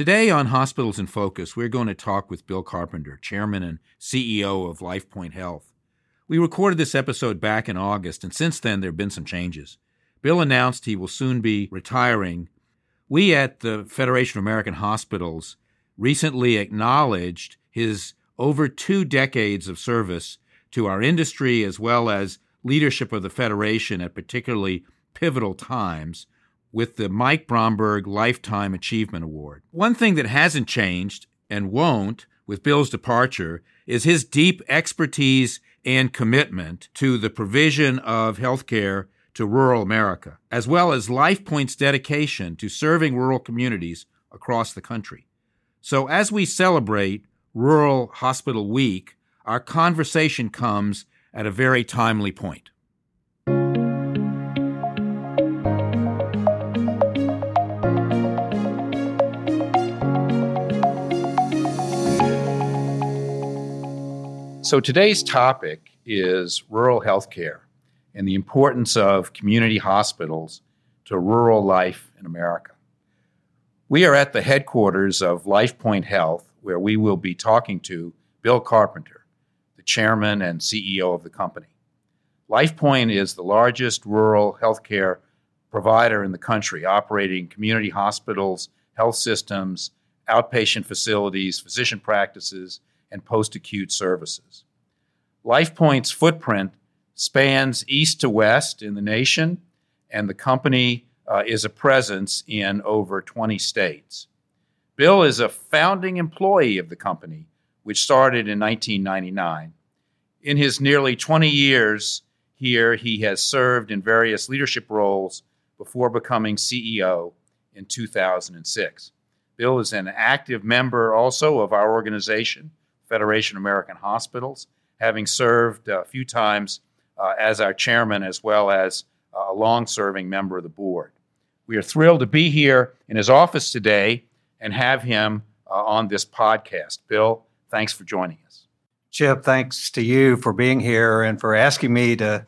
Today on Hospitals in Focus, we're going to talk with Bill Carpenter, Chairman and CEO of LifePoint Health. We recorded this episode back in August, and since then there have been some changes. Bill announced he will soon be retiring. We at the Federation of American Hospitals recently acknowledged his over two decades of service to our industry as well as leadership of the Federation at particularly pivotal times with the Mike Bromberg Lifetime Achievement Award. One thing that hasn't changed and won't with Bill's departure is his deep expertise and commitment to the provision of health care to rural America, as well as LifePoint's dedication to serving rural communities across the country. So, as we celebrate Rural Hospital Week, our conversation comes at a very timely point. So today's topic is rural healthcare and the importance of community hospitals to rural life in America. We are at the headquarters of LifePoint Health, where we will be talking to Bill Carpenter, the chairman and CEO of the company. LifePoint is the largest rural healthcare provider in the country, operating community hospitals, health systems, outpatient facilities, physician practices, and post acute services. LifePoint's footprint spans east to west in the nation, and the company uh, is a presence in over 20 states. Bill is a founding employee of the company, which started in 1999. In his nearly 20 years here, he has served in various leadership roles before becoming CEO in 2006. Bill is an active member also of our organization, Federation of American Hospitals, having served a few times uh, as our chairman as well as a long serving member of the board. We are thrilled to be here in his office today and have him uh, on this podcast. Bill, thanks for joining us. Chip, thanks to you for being here and for asking me to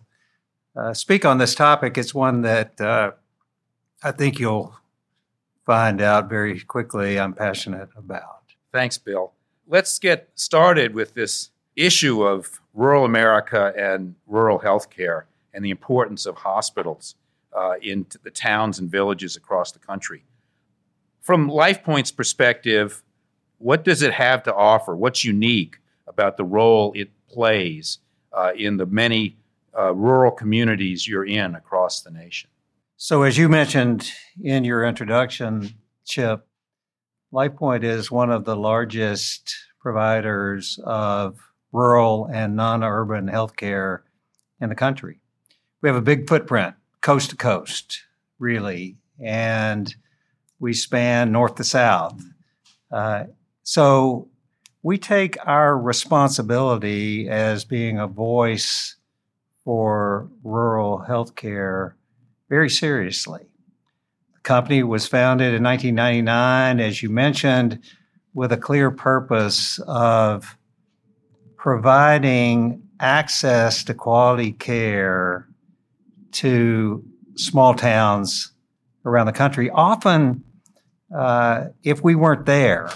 uh, speak on this topic. It's one that uh, I think you'll find out very quickly I'm passionate about. Thanks, Bill let's get started with this issue of rural America and rural health care and the importance of hospitals uh, in the towns and villages across the country. From LifePoint's perspective, what does it have to offer? What's unique about the role it plays uh, in the many uh, rural communities you're in across the nation? So, as you mentioned in your introduction, Chip, LifePoint is one of the largest providers of rural and non urban healthcare in the country. We have a big footprint, coast to coast, really, and we span north to south. Uh, so we take our responsibility as being a voice for rural healthcare very seriously company was founded in 1999, as you mentioned, with a clear purpose of providing access to quality care to small towns around the country. Often, uh, if we weren't there,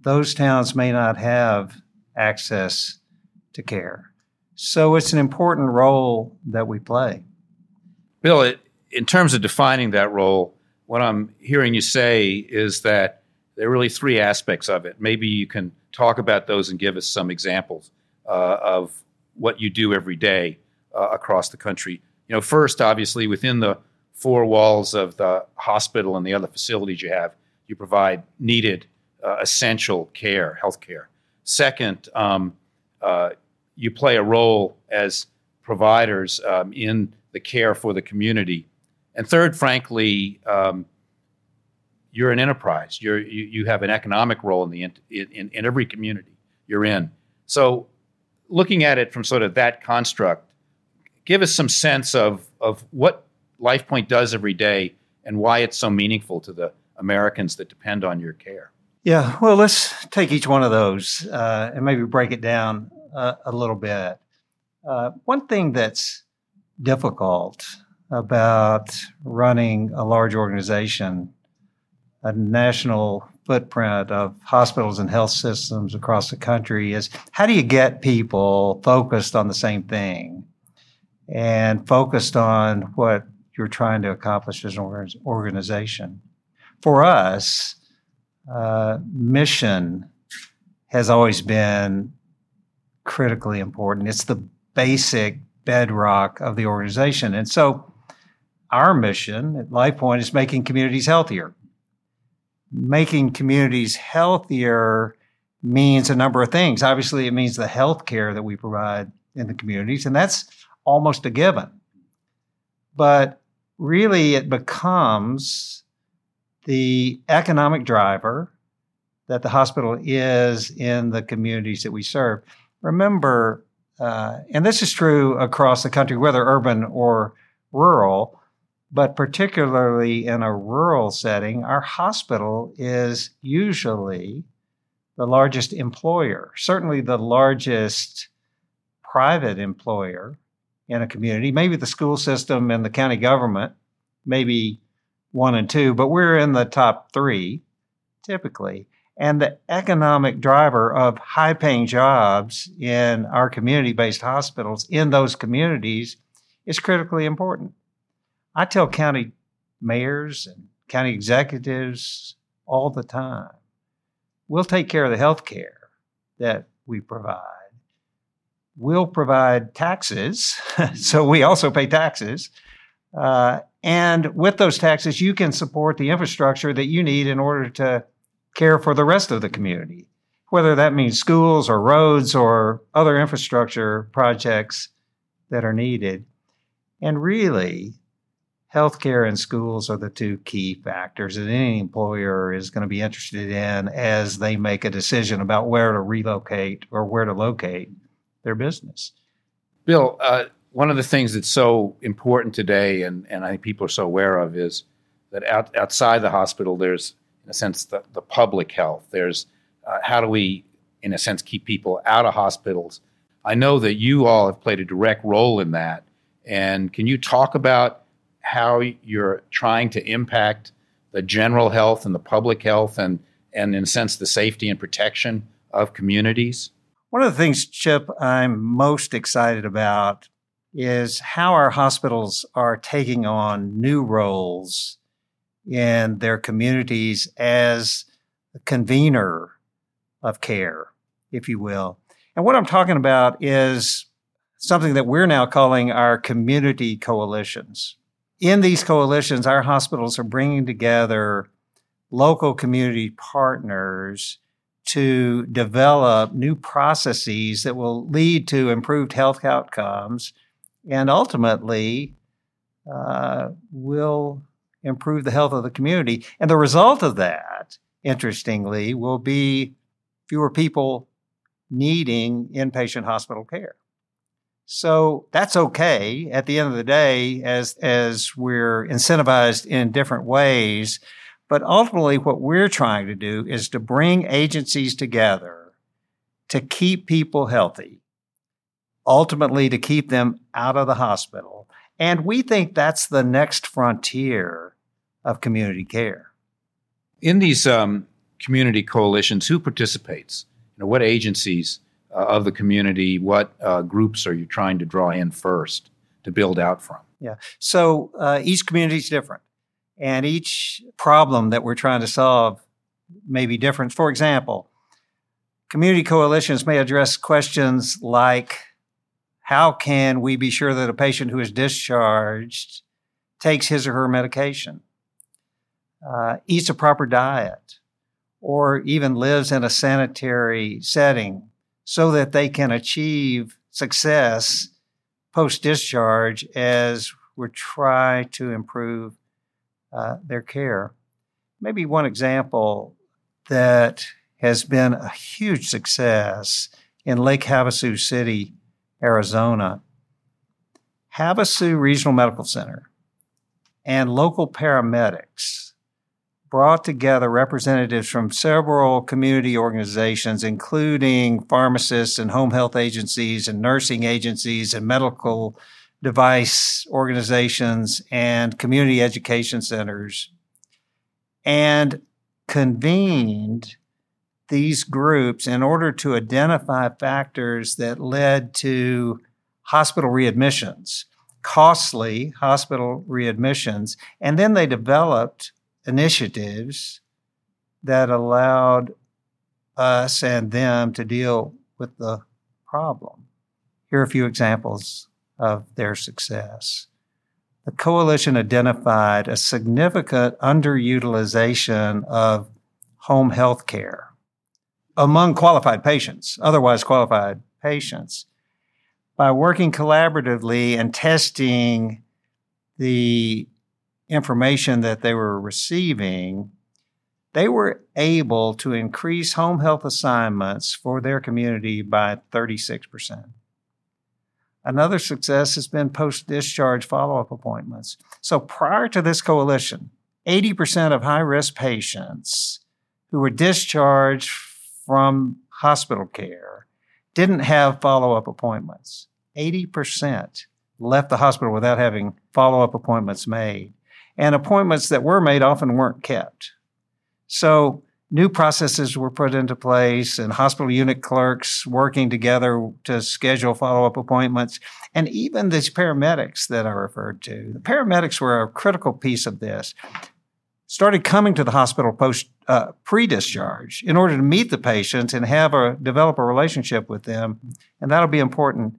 those towns may not have access to care. So it's an important role that we play. Bill, it, in terms of defining that role, what I'm hearing you say is that there are really three aspects of it. Maybe you can talk about those and give us some examples uh, of what you do every day uh, across the country. You know, first, obviously, within the four walls of the hospital and the other facilities you have, you provide needed, uh, essential care, health care. Second, um, uh, you play a role as providers um, in the care for the community and third, frankly, um, you're an enterprise. You're, you, you have an economic role in, the, in, in, in every community you're in. So, looking at it from sort of that construct, give us some sense of, of what LifePoint does every day and why it's so meaningful to the Americans that depend on your care. Yeah, well, let's take each one of those uh, and maybe break it down uh, a little bit. Uh, one thing that's difficult about running a large organization, a national footprint of hospitals and health systems across the country is how do you get people focused on the same thing and focused on what you're trying to accomplish as an organization? For us, uh, mission has always been critically important. It's the basic bedrock of the organization. And so our mission at LifePoint is making communities healthier. Making communities healthier means a number of things. Obviously, it means the health care that we provide in the communities, and that's almost a given. But really, it becomes the economic driver that the hospital is in the communities that we serve. Remember, uh, and this is true across the country, whether urban or rural, but particularly in a rural setting, our hospital is usually the largest employer, certainly the largest private employer in a community, maybe the school system and the county government, maybe one and two, but we're in the top three typically. And the economic driver of high paying jobs in our community based hospitals in those communities is critically important. I tell county mayors and county executives all the time we'll take care of the health care that we provide. We'll provide taxes, so we also pay taxes. Uh, and with those taxes, you can support the infrastructure that you need in order to care for the rest of the community, whether that means schools or roads or other infrastructure projects that are needed. And really, healthcare and schools are the two key factors that any employer is going to be interested in as they make a decision about where to relocate or where to locate their business. Bill, uh, one of the things that's so important today, and, and I think people are so aware of, is that out, outside the hospital, there's, in a sense, the, the public health. There's uh, how do we, in a sense, keep people out of hospitals? I know that you all have played a direct role in that. And can you talk about how you're trying to impact the general health and the public health and, and in a sense, the safety and protection of communities? One of the things, Chip, I'm most excited about is how our hospitals are taking on new roles in their communities as a convener of care, if you will. And what I'm talking about is something that we're now calling our community coalitions in these coalitions, our hospitals are bringing together local community partners to develop new processes that will lead to improved health outcomes and ultimately uh, will improve the health of the community. And the result of that, interestingly, will be fewer people needing inpatient hospital care. So that's okay at the end of the day as, as we're incentivized in different ways. But ultimately, what we're trying to do is to bring agencies together to keep people healthy, ultimately, to keep them out of the hospital. And we think that's the next frontier of community care. In these um, community coalitions, who participates? You know, what agencies uh, of the community? What uh, groups are you trying to draw in first to build out from? Yeah. So uh, each community is different, and each problem that we're trying to solve may be different. For example, community coalitions may address questions like how can we be sure that a patient who is discharged takes his or her medication, uh, eats a proper diet, or even lives in a sanitary setting so that they can achieve success post discharge as we try to improve uh, their care. Maybe one example that has been a huge success in Lake Havasu City, Arizona. Havasu Regional Medical Center and local paramedics brought together representatives from several community organizations, including pharmacists and home health agencies and nursing agencies and medical device organizations and community education centers. And convened these groups in order to identify factors that led to hospital readmissions, costly hospital readmissions, and then they developed initiatives that allowed us and them to deal with the problem. Here are a few examples of their success. The coalition identified a significant underutilization of home health care among qualified patients, otherwise qualified patients, by working collaboratively and testing the information that they were receiving, they were able to increase home health assignments for their community by 36%. Another success has been post discharge follow up appointments. So prior to this coalition, 80% of high risk patients who were discharged from hospital care didn't have follow up appointments. 80% left the hospital without having follow up appointments made. And appointments that were made often weren't kept. So new processes were put into place and hospital unit clerks working together to schedule follow up appointments. And even these paramedics that I referred to, the paramedics were a critical piece of this started coming to the hospital post uh, pre-discharge in order to meet the patients and have a develop a relationship with them, and that'll be important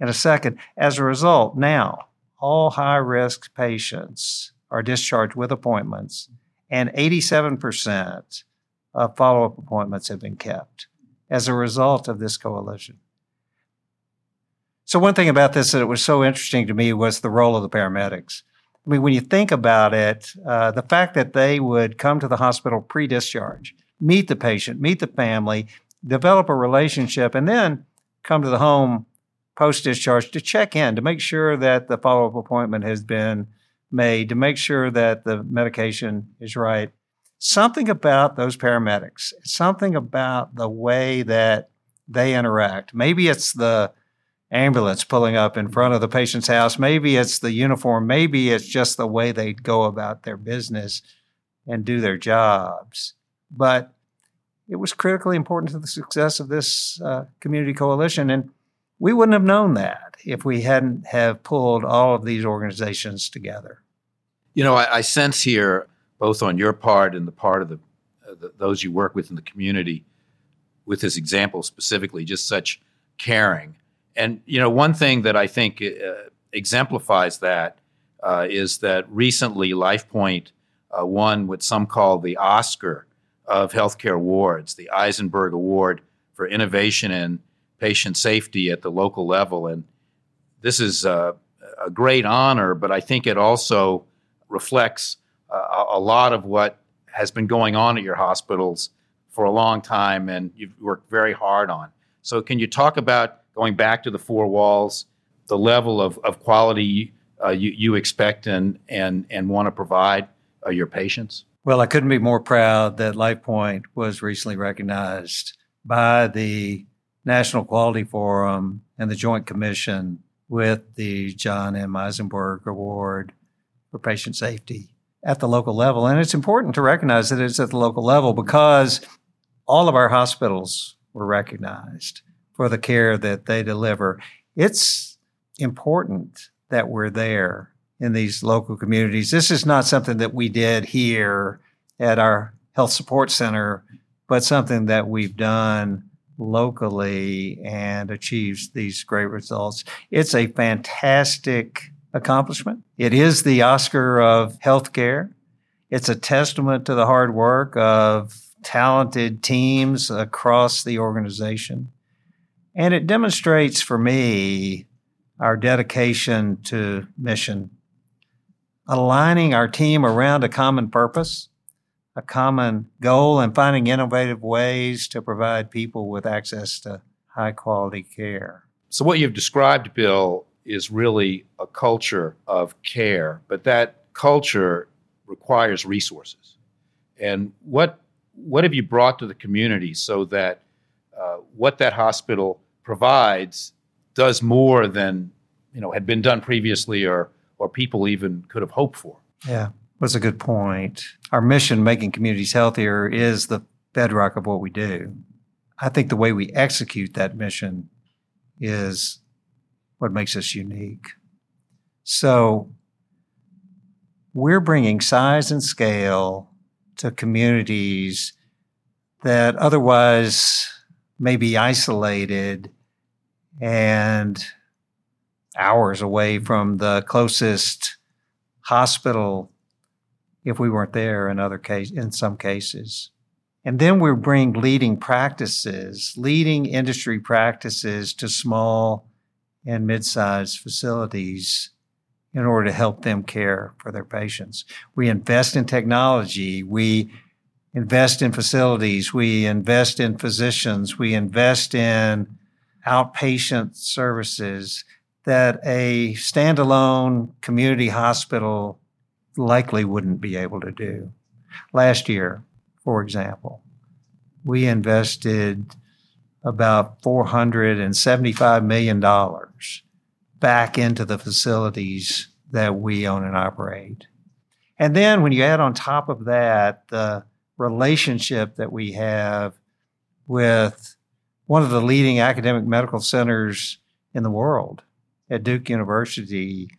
in a second. As a result, now all high-risk patients are discharged with appointments, and 87% of follow-up appointments have been kept as a result of this coalition. So one thing about this that was so interesting to me was the role of the paramedics. I mean, when you think about it, uh, the fact that they would come to the hospital pre discharge, meet the patient, meet the family, develop a relationship, and then come to the home post discharge to check in to make sure that the follow up appointment has been made, to make sure that the medication is right. Something about those paramedics, something about the way that they interact. Maybe it's the ambulance pulling up in front of the patient's house. Maybe it's the uniform. Maybe it's just the way they go about their business and do their jobs. But it was critically important to the success of this uh, community coalition. And we wouldn't have known that if we hadn't have pulled all of these organizations together. You know, I, I sense here, both on your part and the part of the, uh, the those you work with in the community, with this example specifically, just such caring and you know, one thing that I think uh, exemplifies that uh, is that recently LifePoint uh, won what some call the Oscar of healthcare awards, the Eisenberg Award for Innovation in Patient Safety at the local level. And this is uh, a great honor, but I think it also reflects uh, a lot of what has been going on at your hospitals for a long time and you've worked very hard on. So, can you talk about going back to the four walls, the level of, of quality uh, you, you expect and, and, and want to provide uh, your patients? Well, I couldn't be more proud that LifePoint was recently recognized by the National Quality Forum and the Joint Commission with the John M. Eisenberg Award for Patient Safety at the local level. And it's important to recognize that it's at the local level because all of our hospitals were recognized for the care that they deliver. It's important that we're there in these local communities. This is not something that we did here at our health support center, but something that we've done locally and achieves these great results. It's a fantastic accomplishment. It is the Oscar of healthcare. It's a testament to the hard work of talented teams across the organization. And it demonstrates for me our dedication to mission, aligning our team around a common purpose, a common goal, and finding innovative ways to provide people with access to high quality care. So, what you've described, Bill, is really a culture of care, but that culture requires resources. And what, what have you brought to the community so that uh, what that hospital provides does more than you know had been done previously or or people even could have hoped for. Yeah. Was a good point. Our mission, making communities healthier, is the bedrock of what we do. I think the way we execute that mission is what makes us unique. So we're bringing size and scale to communities that otherwise may be isolated and hours away from the closest hospital if we weren't there in other case in some cases. And then we bring leading practices, leading industry practices to small and mid-sized facilities in order to help them care for their patients. We invest in technology. We invest in facilities. We invest in physicians. We invest in outpatient services that a standalone community hospital likely wouldn't be able to do. Last year, for example, we invested about $475 million back into the facilities that we own and operate. And then when you add on top of that the relationship that we have with one of the leading academic medical centers in the world at Duke University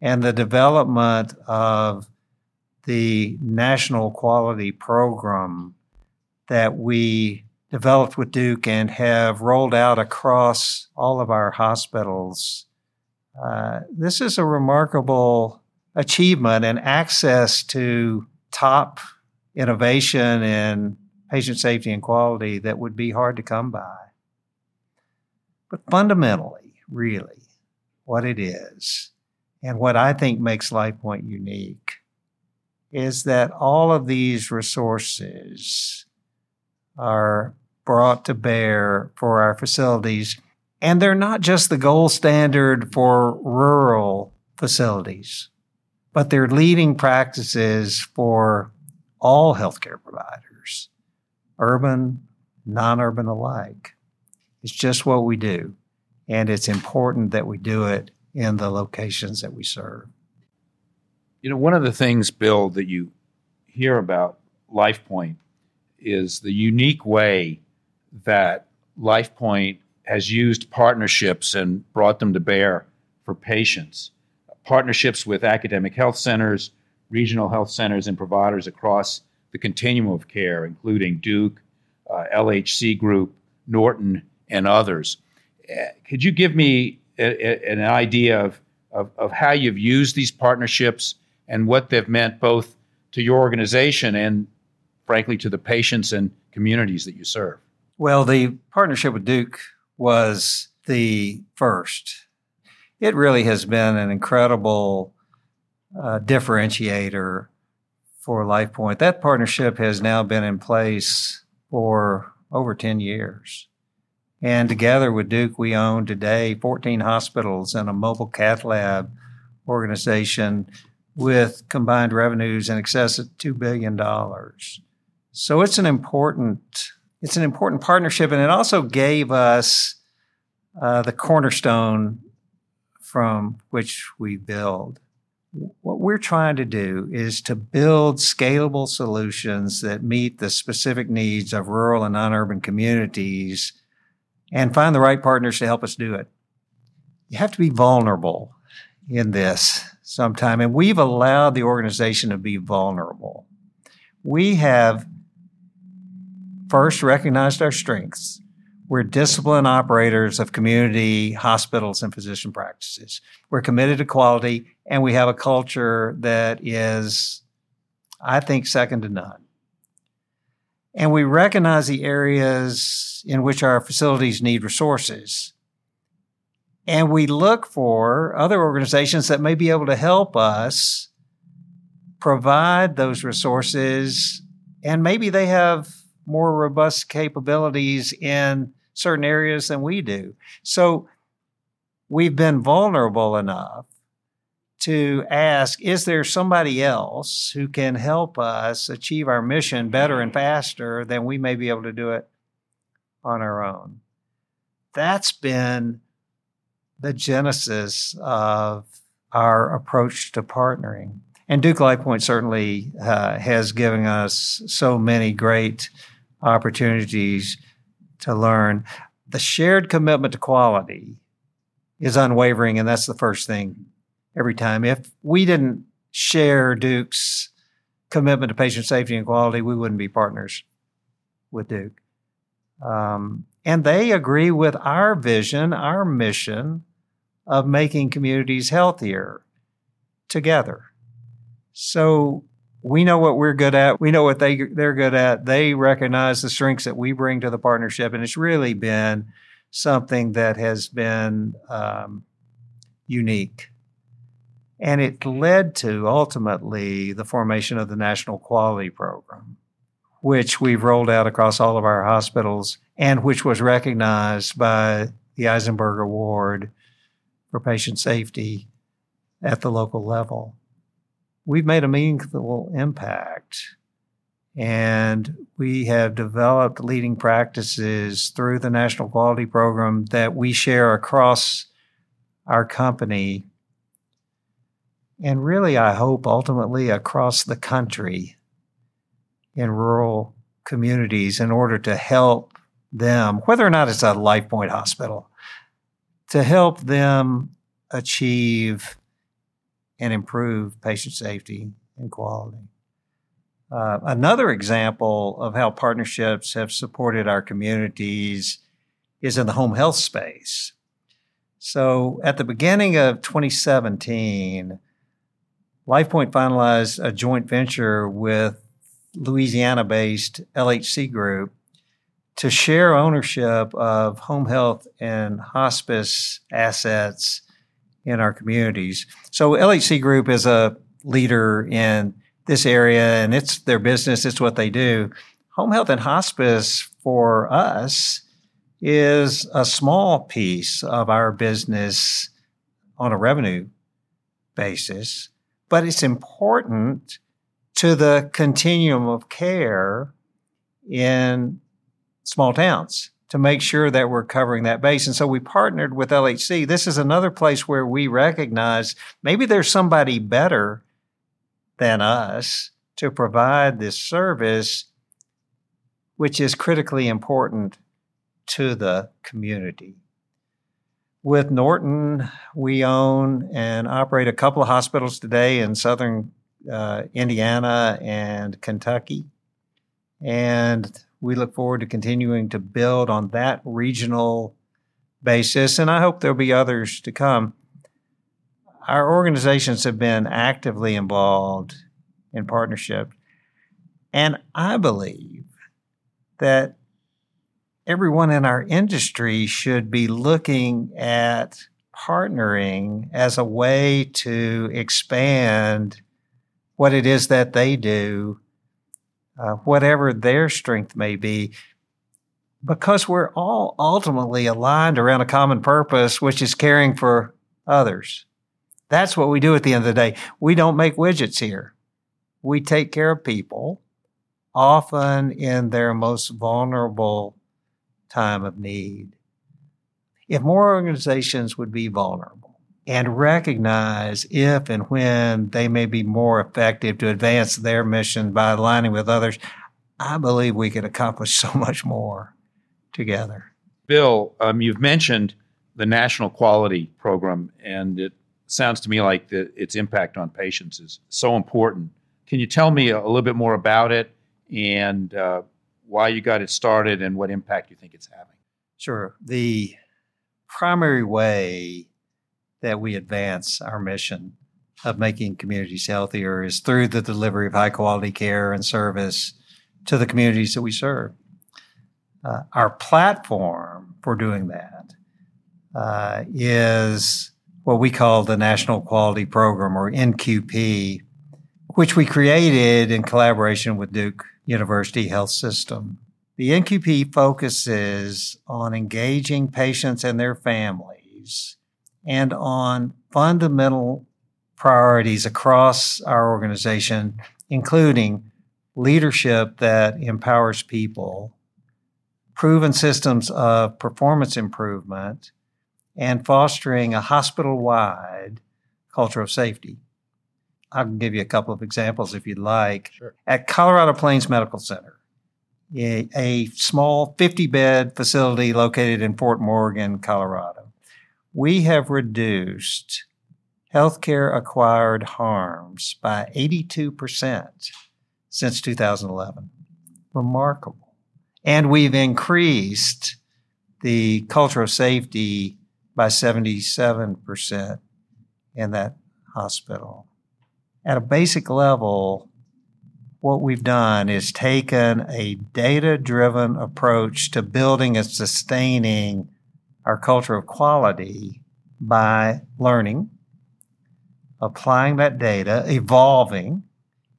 and the development of the national quality program that we developed with Duke and have rolled out across all of our hospitals. Uh, this is a remarkable achievement and access to top innovation in patient safety and quality that would be hard to come by. But fundamentally, really, what it is and what I think makes LifePoint unique is that all of these resources are brought to bear for our facilities. And they're not just the gold standard for rural facilities, but they're leading practices for all healthcare providers, urban, non urban alike. It's just what we do. And it's important that we do it in the locations that we serve. You know, one of the things, Bill, that you hear about LifePoint is the unique way that LifePoint has used partnerships and brought them to bear for patients. Partnerships with academic health centers, regional health centers, and providers across the continuum of care, including Duke, uh, LHC Group, Norton, and others. Uh, could you give me an idea of, of, of how you've used these partnerships and what they've meant both to your organization and, frankly, to the patients and communities that you serve? Well, the partnership with Duke was the first. It really has been an incredible uh, differentiator for LifePoint. That partnership has now been in place for over 10 years. And together with Duke, we own today 14 hospitals and a mobile cath lab organization with combined revenues in excess of $2 billion. So it's an important it's an important partnership, and it also gave us uh, the cornerstone from which we build. What we're trying to do is to build scalable solutions that meet the specific needs of rural and non-urban communities and find the right partners to help us do it. You have to be vulnerable in this sometime, and we've allowed the organization to be vulnerable. We have first recognized our strengths. We're disciplined operators of community hospitals and physician practices. We're committed to quality, and we have a culture that is, I think, second to none. And we recognize the areas in which our facilities need resources. And we look for other organizations that may be able to help us provide those resources. And maybe they have more robust capabilities in certain areas than we do. So we've been vulnerable enough to ask is there somebody else who can help us achieve our mission better and faster than we may be able to do it on our own? That's been the genesis of our approach to partnering. And Duke LifePoint certainly uh, has given us so many great opportunities to learn. The shared commitment to quality is unwavering, and that's the first thing every time. If we didn't share Duke's commitment to patient safety and quality, we wouldn't be partners with Duke. Um, and they agree with our vision, our mission of making communities healthier together. So we know what we're good at. We know what they they're good at. They recognize the strengths that we bring to the partnership, and it's really been something that has been um, unique. And it led to ultimately the formation of the National Quality Program, which we've rolled out across all of our hospitals and which was recognized by the Eisenberg Award for Patient Safety at the local level. We've made a meaningful impact and we have developed leading practices through the National Quality Program that we share across our company. And really, I hope ultimately across the country in rural communities in order to help them, whether or not it's a LifePoint hospital, to help them achieve and improve patient safety and quality. Uh, another example of how partnerships have supported our communities is in the home health space. So at the beginning of 2017, LifePoint finalized a joint venture with Louisiana based LHC Group to share ownership of home health and hospice assets in our communities. So LHC Group is a leader in this area and it's their business, it's what they do. Home health and hospice for us is a small piece of our business on a revenue basis, but it's important to the continuum of care in small towns to make sure that we're covering that base. And so we partnered with LHC. This is another place where we recognize maybe there's somebody better than us to provide this service, which is critically important to the community. With Norton, we own and operate a couple of hospitals today in southern uh, Indiana and Kentucky. And we look forward to continuing to build on that regional basis, and I hope there'll be others to come. Our organizations have been actively involved in partnership, and I believe that everyone in our industry should be looking at partnering as a way to expand what it is that they do uh, whatever their strength may be, because we're all ultimately aligned around a common purpose, which is caring for others. That's what we do at the end of the day. We don't make widgets here. We take care of people, often in their most vulnerable time of need. If more organizations would be vulnerable, and recognize if and when they may be more effective to advance their mission by aligning with others, I believe we could accomplish so much more together. Bill, um, you've mentioned the National Quality Program, and it sounds to me like the, its impact on patients is so important. Can you tell me a, little bit more about it and uh, why you got it started and what impact you think it's having? Sure. The primary way that we advance our mission of making communities healthier is through the delivery of high quality care and service to the communities that we serve. Uh, our platform for doing that uh, is what we call the National Quality Program or NQP, which we created in collaboration with Duke University Health System. The NQP focuses on engaging patients and their families and on fundamental priorities across our organization, including leadership that empowers people, proven systems of performance improvement, and fostering a hospital wide culture of safety. I can give you a couple of examples if you'd like. Sure. At Colorado Plains Medical Center, a, a small 50 bed facility located in Fort Morgan, Colorado, we have reduced healthcare acquired harms by 82% since 2011. Remarkable. And we've increased the culture of safety by 77% in that hospital. At a basic level, what we've done is taken a data driven approach to building and sustaining our culture of quality by learning, applying that data, evolving,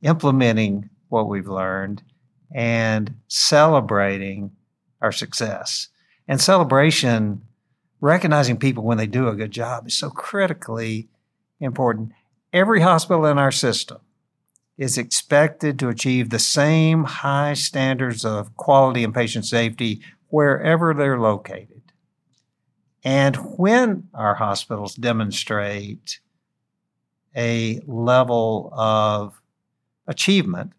implementing what we've learned, and celebrating our success. And celebration, recognizing people when they do a good job, is so critically important. Every hospital in our system is expected to achieve the same high standards of quality and patient safety wherever they're located. And when our hospitals demonstrate a level of achievement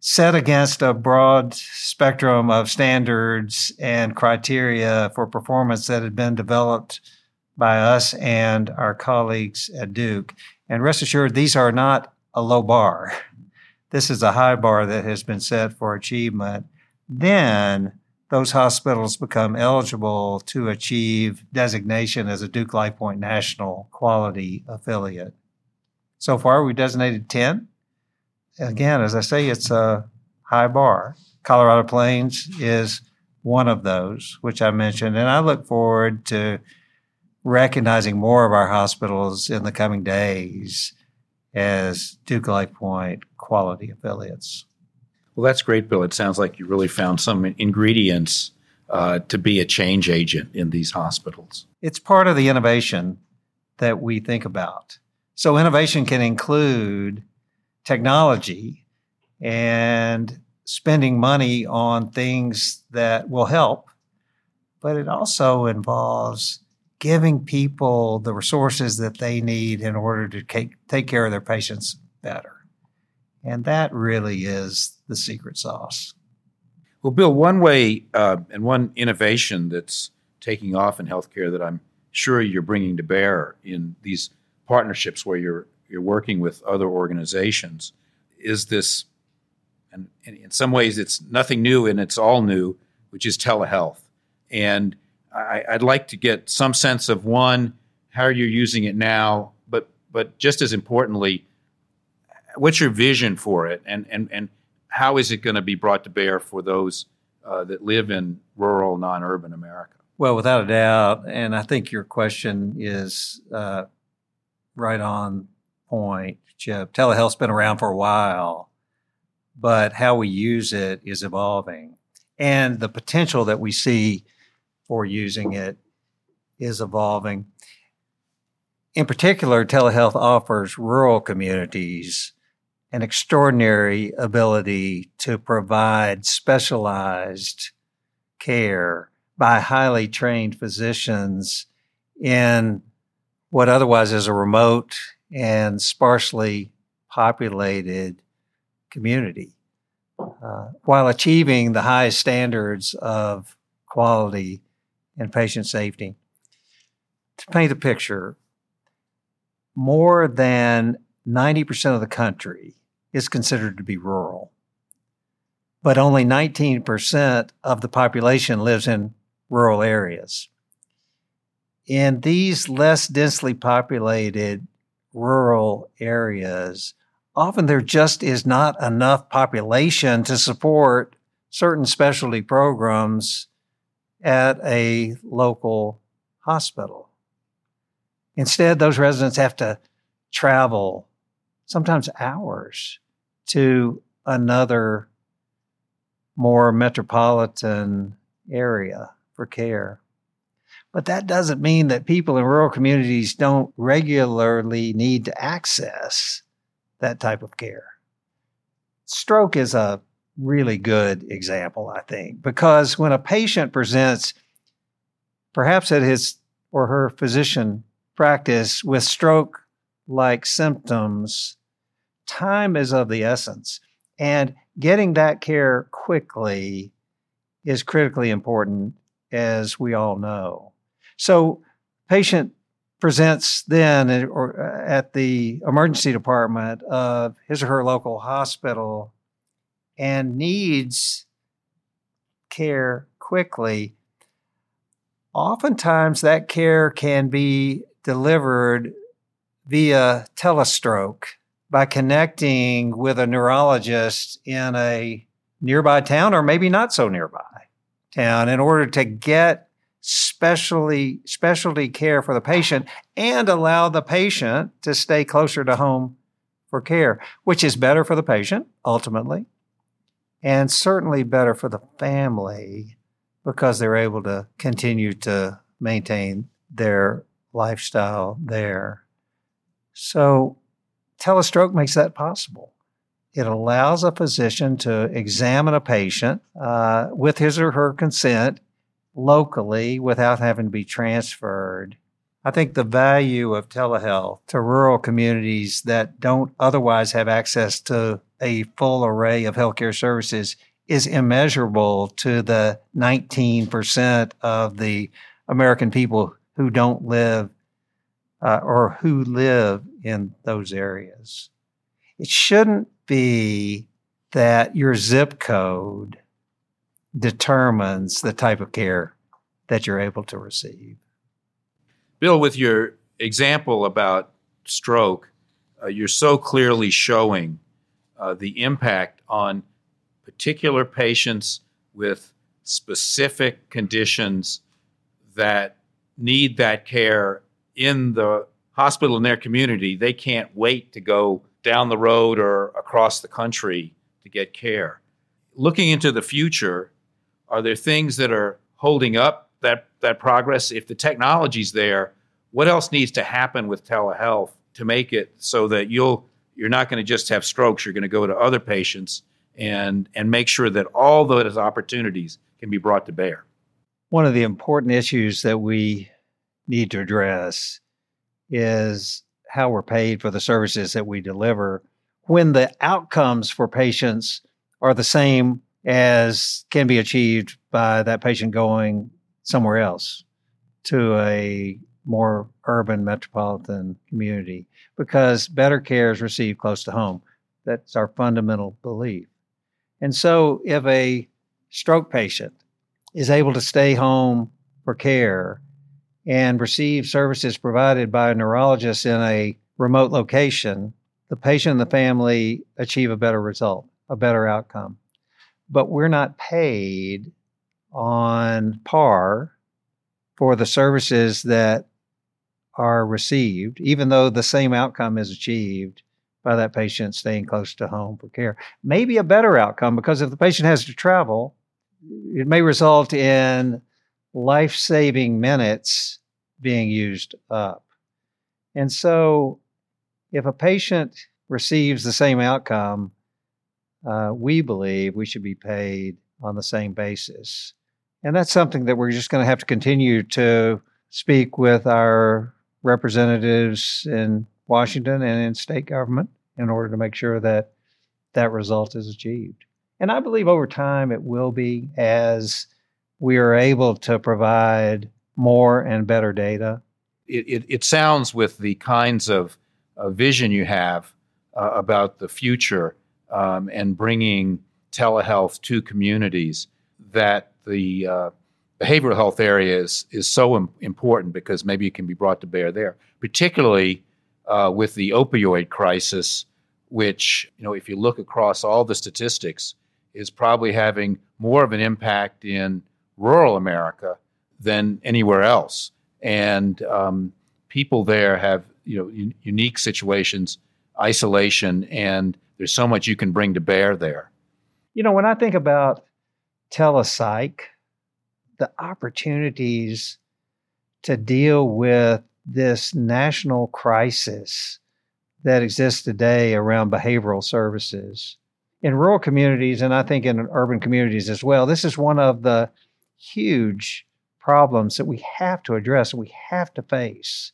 set against a broad spectrum of standards and criteria for performance that had been developed by us and our colleagues at Duke. And rest assured, these are not a low bar. This is a high bar that has been set for achievement. Then those hospitals become eligible to achieve designation as a Duke LifePoint National Quality Affiliate. So far, we've designated 10 again, as I say, it's a high bar. Colorado Plains is one of those, which I mentioned, and I look forward to recognizing more of our hospitals in the coming days as Duke LifePoint quality affiliates. Well, that's great, Bill. It sounds like you really found some ingredients uh, to be a change agent in these hospitals. It's part of the innovation that we think about. So, innovation can include technology and spending money on things that will help, but it also involves giving people the resources that they need in order to take, take care of their patients better. And that really is the secret sauce. Well, Bill, one way uh, and one innovation that's taking off in healthcare that I'm sure you're bringing to bear in these partnerships where you're you're working with other organizations is this, and, in some ways it's nothing new and it's all new, which is telehealth. And I, would like to get some sense of one, how you're using it now, but but just as importantly, what's your vision for it, and and and how is it going to be brought to bear for those uh, that live in rural, non-urban America? Well, without a doubt, and I think your question is uh, right on point, Chip. Telehealth's been around for a while, but how we use it is evolving. And the potential that we see for using it is evolving. In particular, telehealth offers rural communities an extraordinary ability to provide specialized care by highly trained physicians in what otherwise is a remote and sparsely populated community uh, while achieving the highest standards of quality and patient safety. To paint a picture, more than 90% of the country is considered to be rural, but only 19% of the population lives in rural areas. In these less densely populated rural areas, often there just is not enough population to support certain specialty programs at a local hospital. Instead, those residents have to travel sometimes hours to another more metropolitan area for care. But that doesn't mean that people in rural communities don't regularly need to access that type of care. Stroke is a really good example, I think, because when a patient presents, perhaps at his or her physician practice, with stroke like symptoms, time is of the essence. And getting that care quickly is critically important, as we all know. So, patient presents then or uh, at the emergency department of his or her local hospital and needs care quickly. Oftentimes, that care can be delivered via telestroke by connecting with a neurologist in a nearby town or maybe not so nearby town in order to get specialty specialty care for the patient and allow the patient to stay closer to home for care, which is better for the patient ultimately, and certainly better for the family because they're able to continue to maintain their lifestyle there. So, telestroke makes that possible. It allows a physician to examine a patient uh, with his or her consent locally without having to be transferred. I think the value of telehealth to rural communities that don't otherwise have access to a full array of healthcare services is immeasurable to the 19% of the American people who don't live uh, or who live in those areas. It shouldn't be that your zip code determines the type of care that you're able to receive. Bill, with your example about stroke, uh, you're so clearly showing uh, the impact on particular patients with specific conditions that need that care in the hospital in their community. They can't wait to go down the road or across the country to get care. Looking into the future, are there things that are holding up that, that progress? If the technology's there, what else needs to happen with telehealth to make it so that you'll you're not going to just have strokes, you're going to go to other patients and and make sure that all those opportunities can be brought to bear. One of the important issues that we need to address is how we're paid for the services that we deliver when the outcomes for patients are the same as can be achieved by that patient going somewhere else to a more urban metropolitan community because better care is received close to home. That's our fundamental belief. And so if a stroke patient is able to stay home for care and receive services provided by a neurologist in a remote location, the patient and the family achieve a better result, a better outcome. But we're not paid on par for the services that are received, even though the same outcome is achieved by that patient staying close to home for care. Maybe a better outcome because if the patient has to travel, it may result in life saving minutes being used up. And so, if a patient receives the same outcome, uh, we believe we should be paid on the same basis. And that's something that we're just going to have to continue to speak with our representatives in Washington and in state government in order to make sure that that result is achieved. And I believe over time it will be as we are able to provide more and better data. It, it, it sounds with the kinds of uh, vision you have uh, about the future um, and bringing telehealth to communities that the uh, behavioral health area is, is so Im- important because maybe it can be brought to bear there, particularly uh, with the opioid crisis, which, you know, if you look across all the statistics, is probably having more of an impact in rural America than anywhere else. And um, people there have, you know, un- unique situations, isolation, and there's so much you can bring to bear there. You know, when I think about telepsych, the opportunities to deal with this national crisis that exists today around behavioral services in rural communities and I think in urban communities as well. This is one of the huge problems that we have to address, we have to face.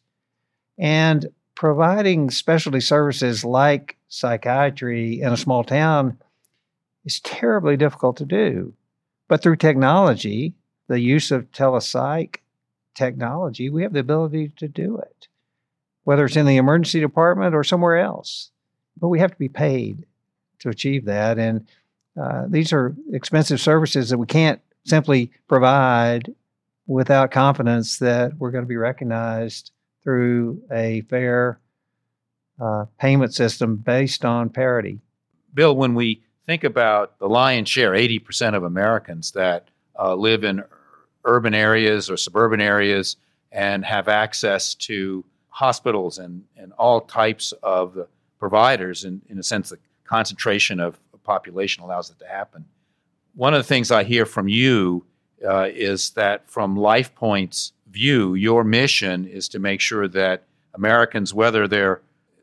And providing specialty services like psychiatry in a small town is terribly difficult to do. But through technology, the use of telepsych technology, we have the ability to do it, whether it's in the emergency department or somewhere else. But we have to be paid to achieve that. And uh, these are expensive services that we can't simply provide without confidence that we're going to be recognized through a fair uh, payment system based on parity. Bill, when we think about the lion's share, 80% of Americans that uh, live in urban areas or suburban areas and have access to hospitals and, and all types of providers, And in a sense, the concentration of population allows it to happen. One of the things I hear from you uh, is that from LifePoint's view, your mission is to make sure that Americans, whether they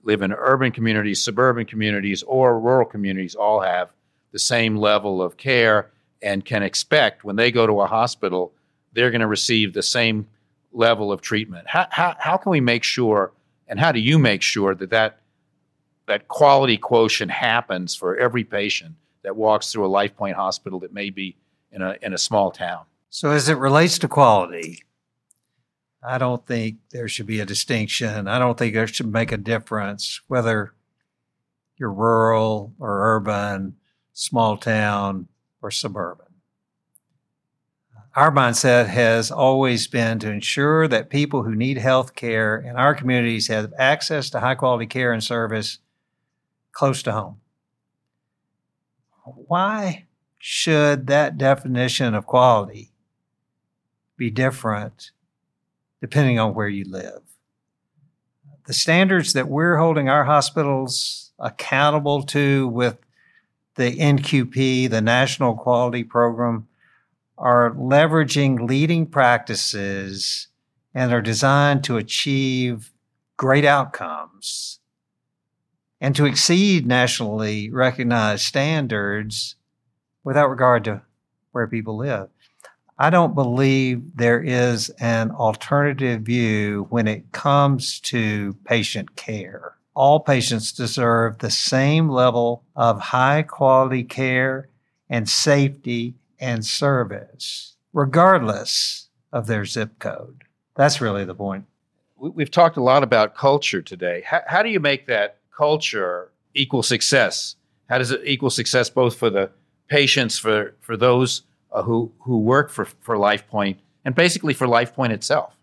live in urban communities, suburban communities, or rural communities, all have the same level of care and can expect when they go to a hospital, they're going to receive the same level of treatment. How, how, how can we make sure, and how do you make sure that that, that quality quotient happens for every patient that walks through a LifePoint hospital that may be in a, in a small town? So, as it relates to quality, I don't think there should be a distinction. I don't think there should make a difference whether you're rural or urban, small town or suburban. Our mindset has always been to ensure that people who need health care in our communities have access to high quality care and service close to home. Why should that definition of quality be different depending on where you live. The standards that we're holding our hospitals accountable to with the NQP, the National Quality Program, are leveraging leading practices and are designed to achieve great outcomes and to exceed nationally recognized standards without regard to where people live. I don't believe there is an alternative view when it comes to patient care. All patients deserve the same level of high quality care and safety and service, regardless of their zip code. That's really the point. We've talked a lot about culture today. How, how do you make that culture equal success? How does it equal success both for the patients, for, for those uh, who who work for for LifePoint and basically for LifePoint itself.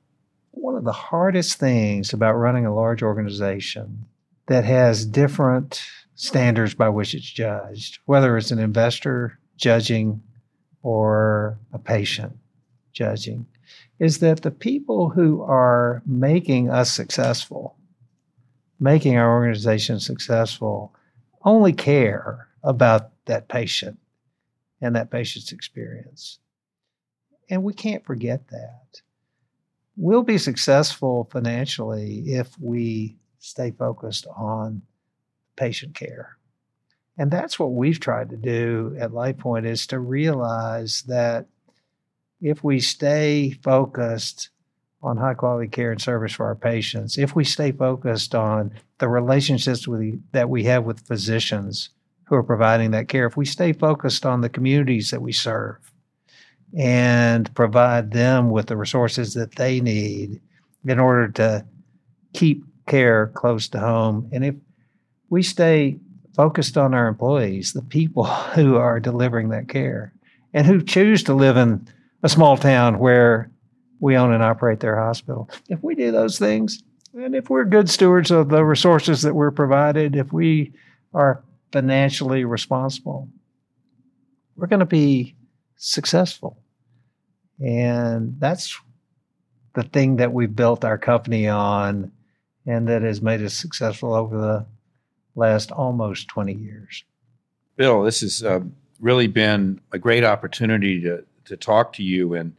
One of the hardest things about running a large organization that has different standards by which it's judged, whether it's an investor judging or a patient judging, is that the people who are making us successful, making our organization successful, only care about that patient and that patient's experience. And we can't forget that. We'll be successful financially if we stay focused on patient care. And that's what we've tried to do at LifePoint is to realize that if we stay focused on high quality care and service for our patients, if we stay focused on the relationships with, that we have with physicians who are providing that care, if we stay focused on the communities that we serve and provide them with the resources that they need in order to keep care close to home, and if we stay focused on our employees, the people who are delivering that care and who choose to live in a small town where we own and operate their hospital. If we do those things, and if we're good stewards of the resources that we're provided, if we are financially responsible, we're going to be successful. And that's the thing that we built our company on and that has made us successful over the last almost 20 years. Bill, this has uh, really been a great opportunity to, to talk to you and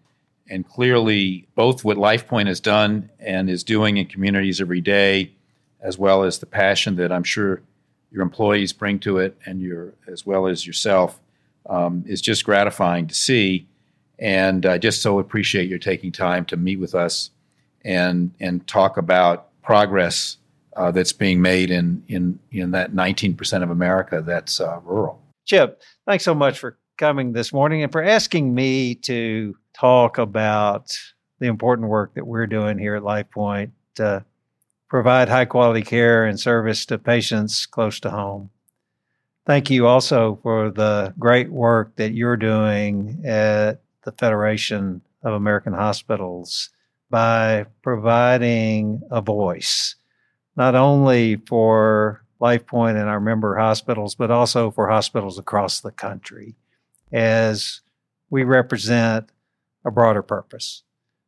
and clearly both what LifePoint has done and is doing in communities every day, as well as the passion that I'm sure your employees bring to it, and your as well as yourself, um, is just gratifying to see. And I just so appreciate your taking time to meet with us and and talk about progress uh, that's being made in, in, in that 19% of America that's uh, rural. Chip, thanks so much for coming this morning and for asking me to talk about the important work that we're doing here at LifePoint to provide high quality care and service to patients close to home. Thank you also for the great work that you're doing at the Federation of American Hospitals by providing a voice, not only for LifePoint and our member hospitals, but also for hospitals across the country as we represent a broader purpose.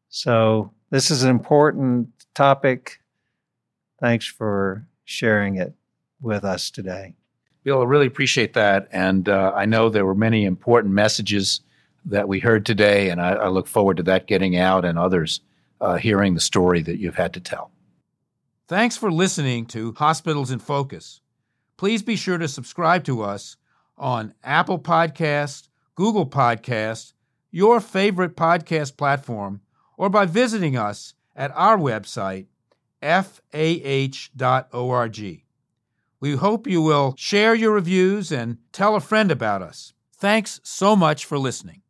So, this is an important topic. Thanks for sharing it with us today. Bill, I really appreciate that. And uh, I know there were many important messages that we heard today, and I, I look forward to that getting out and others uh, hearing the story that you've had to tell. Thanks for listening to Hospitals in Focus. Please be sure to subscribe to us on Apple Podcast, Google Podcast, your favorite podcast platform, or by visiting us at our website, fah.org. We hope you will share your reviews and tell a friend about us. Thanks so much for listening.